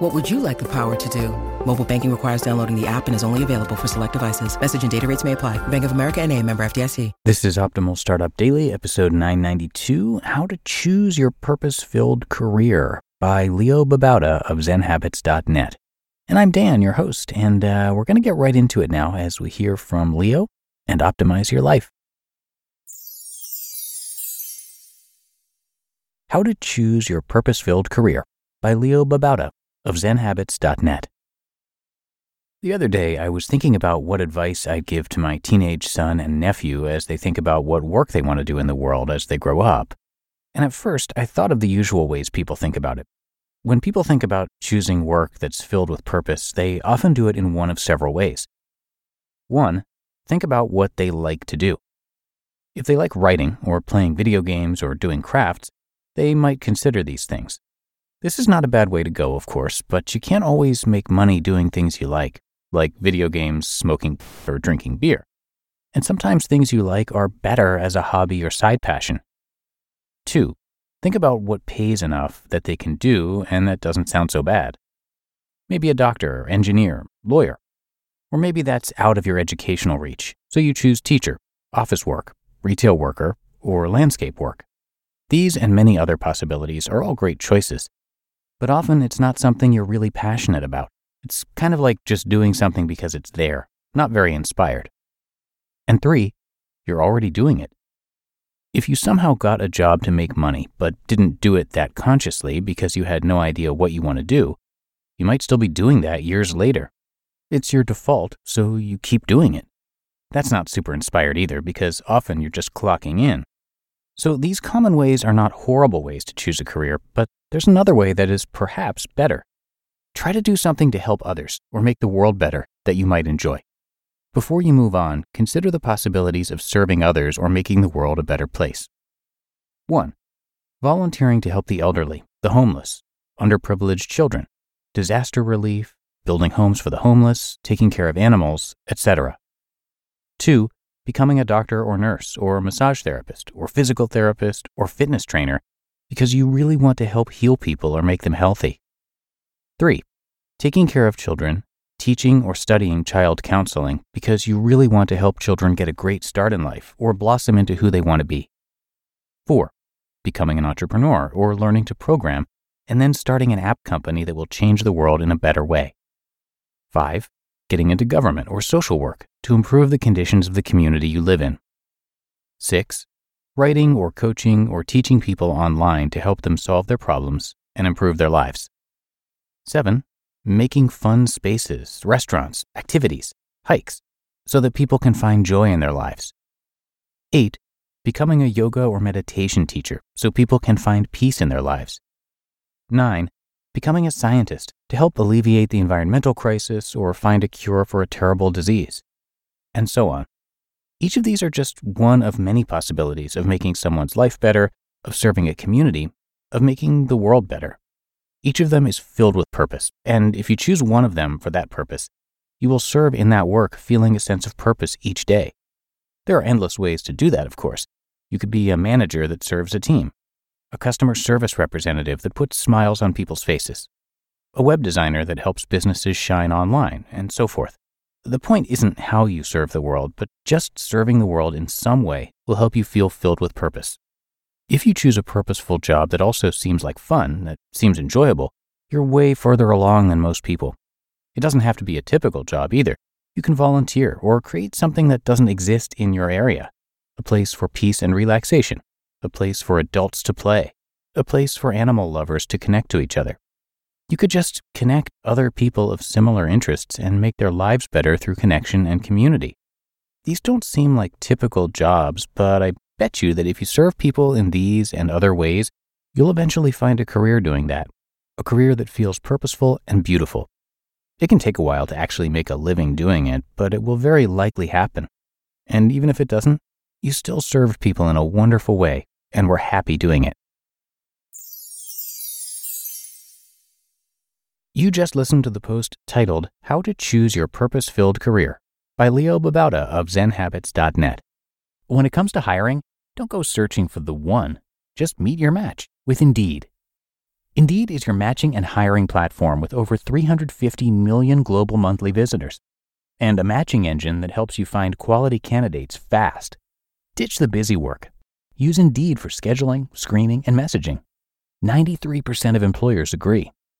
What would you like the power to do? Mobile banking requires downloading the app and is only available for select devices. Message and data rates may apply. Bank of America and a member FDIC. This is Optimal Startup Daily, episode 992, How to Choose Your Purpose-Filled Career by Leo Babauta of zenhabits.net. And I'm Dan, your host, and uh, we're going to get right into it now as we hear from Leo and optimize your life. How to Choose Your Purpose Filled Career by Leo Babauta of zenhabits.net. The other day, I was thinking about what advice I'd give to my teenage son and nephew as they think about what work they want to do in the world as they grow up. And at first, I thought of the usual ways people think about it. When people think about choosing work that's filled with purpose, they often do it in one of several ways. One, think about what they like to do. If they like writing or playing video games or doing crafts, they might consider these things. This is not a bad way to go, of course, but you can't always make money doing things you like, like video games, smoking, or drinking beer. And sometimes things you like are better as a hobby or side passion. Two, Think about what pays enough that they can do and that doesn't sound so bad. Maybe a doctor, engineer, lawyer. Or maybe that's out of your educational reach, so you choose teacher, office work, retail worker, or landscape work. These and many other possibilities are all great choices, but often it's not something you're really passionate about. It's kind of like just doing something because it's there, not very inspired. And three, you're already doing it. If you somehow got a job to make money, but didn't do it that consciously because you had no idea what you want to do, you might still be doing that years later. It's your default, so you keep doing it. That's not super inspired either because often you're just clocking in. So these common ways are not horrible ways to choose a career, but there's another way that is perhaps better. Try to do something to help others or make the world better that you might enjoy. Before you move on, consider the possibilities of serving others or making the world a better place. 1. Volunteering to help the elderly, the homeless, underprivileged children, disaster relief, building homes for the homeless, taking care of animals, etc. 2. Becoming a doctor or nurse or massage therapist or physical therapist or fitness trainer because you really want to help heal people or make them healthy. 3. Taking care of children teaching or studying child counseling because you really want to help children get a great start in life or blossom into who they want to be. 4. Becoming an entrepreneur or learning to program and then starting an app company that will change the world in a better way. 5. Getting into government or social work to improve the conditions of the community you live in. 6. Writing or coaching or teaching people online to help them solve their problems and improve their lives. 7 making fun spaces, restaurants, activities, hikes, so that people can find joy in their lives. 8. Becoming a yoga or meditation teacher so people can find peace in their lives. 9. Becoming a scientist to help alleviate the environmental crisis or find a cure for a terrible disease. And so on. Each of these are just one of many possibilities of making someone's life better, of serving a community, of making the world better. Each of them is filled with purpose, and if you choose one of them for that purpose, you will serve in that work feeling a sense of purpose each day. There are endless ways to do that, of course. You could be a manager that serves a team, a customer service representative that puts smiles on people's faces, a web designer that helps businesses shine online, and so forth. The point isn't how you serve the world, but just serving the world in some way will help you feel filled with purpose. If you choose a purposeful job that also seems like fun, that seems enjoyable, you're way further along than most people. It doesn't have to be a typical job either. You can volunteer or create something that doesn't exist in your area a place for peace and relaxation, a place for adults to play, a place for animal lovers to connect to each other. You could just connect other people of similar interests and make their lives better through connection and community. These don't seem like typical jobs, but I bet you that if you serve people in these and other ways, you'll eventually find a career doing that, a career that feels purposeful and beautiful. It can take a while to actually make a living doing it, but it will very likely happen. And even if it doesn't, you still served people in a wonderful way and were happy doing it. You just listened to the post titled How to Choose Your Purpose Filled Career by Leo Babauta of ZenHabits.net. When it comes to hiring, don't go searching for the one, just meet your match with Indeed. Indeed is your matching and hiring platform with over 350 million global monthly visitors and a matching engine that helps you find quality candidates fast. Ditch the busy work. Use Indeed for scheduling, screening, and messaging. 93% of employers agree.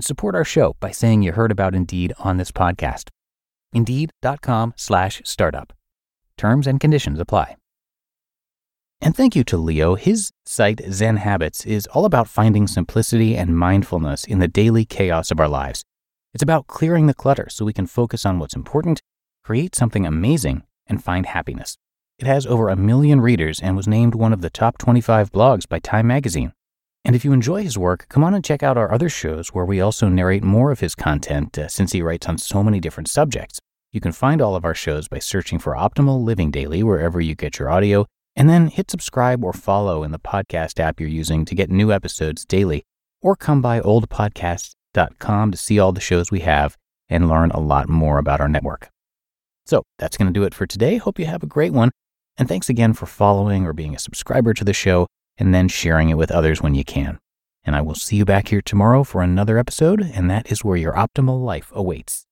and support our show by saying you heard about Indeed on this podcast. Indeed.com slash startup. Terms and conditions apply. And thank you to Leo. His site, Zen Habits, is all about finding simplicity and mindfulness in the daily chaos of our lives. It's about clearing the clutter so we can focus on what's important, create something amazing, and find happiness. It has over a million readers and was named one of the top 25 blogs by Time Magazine. And if you enjoy his work, come on and check out our other shows where we also narrate more of his content uh, since he writes on so many different subjects. You can find all of our shows by searching for Optimal Living Daily wherever you get your audio, and then hit subscribe or follow in the podcast app you're using to get new episodes daily, or come by oldpodcasts.com to see all the shows we have and learn a lot more about our network. So that's going to do it for today. Hope you have a great one. And thanks again for following or being a subscriber to the show and then sharing it with others when you can. And I will see you back here tomorrow for another episode, and that is where your optimal life awaits.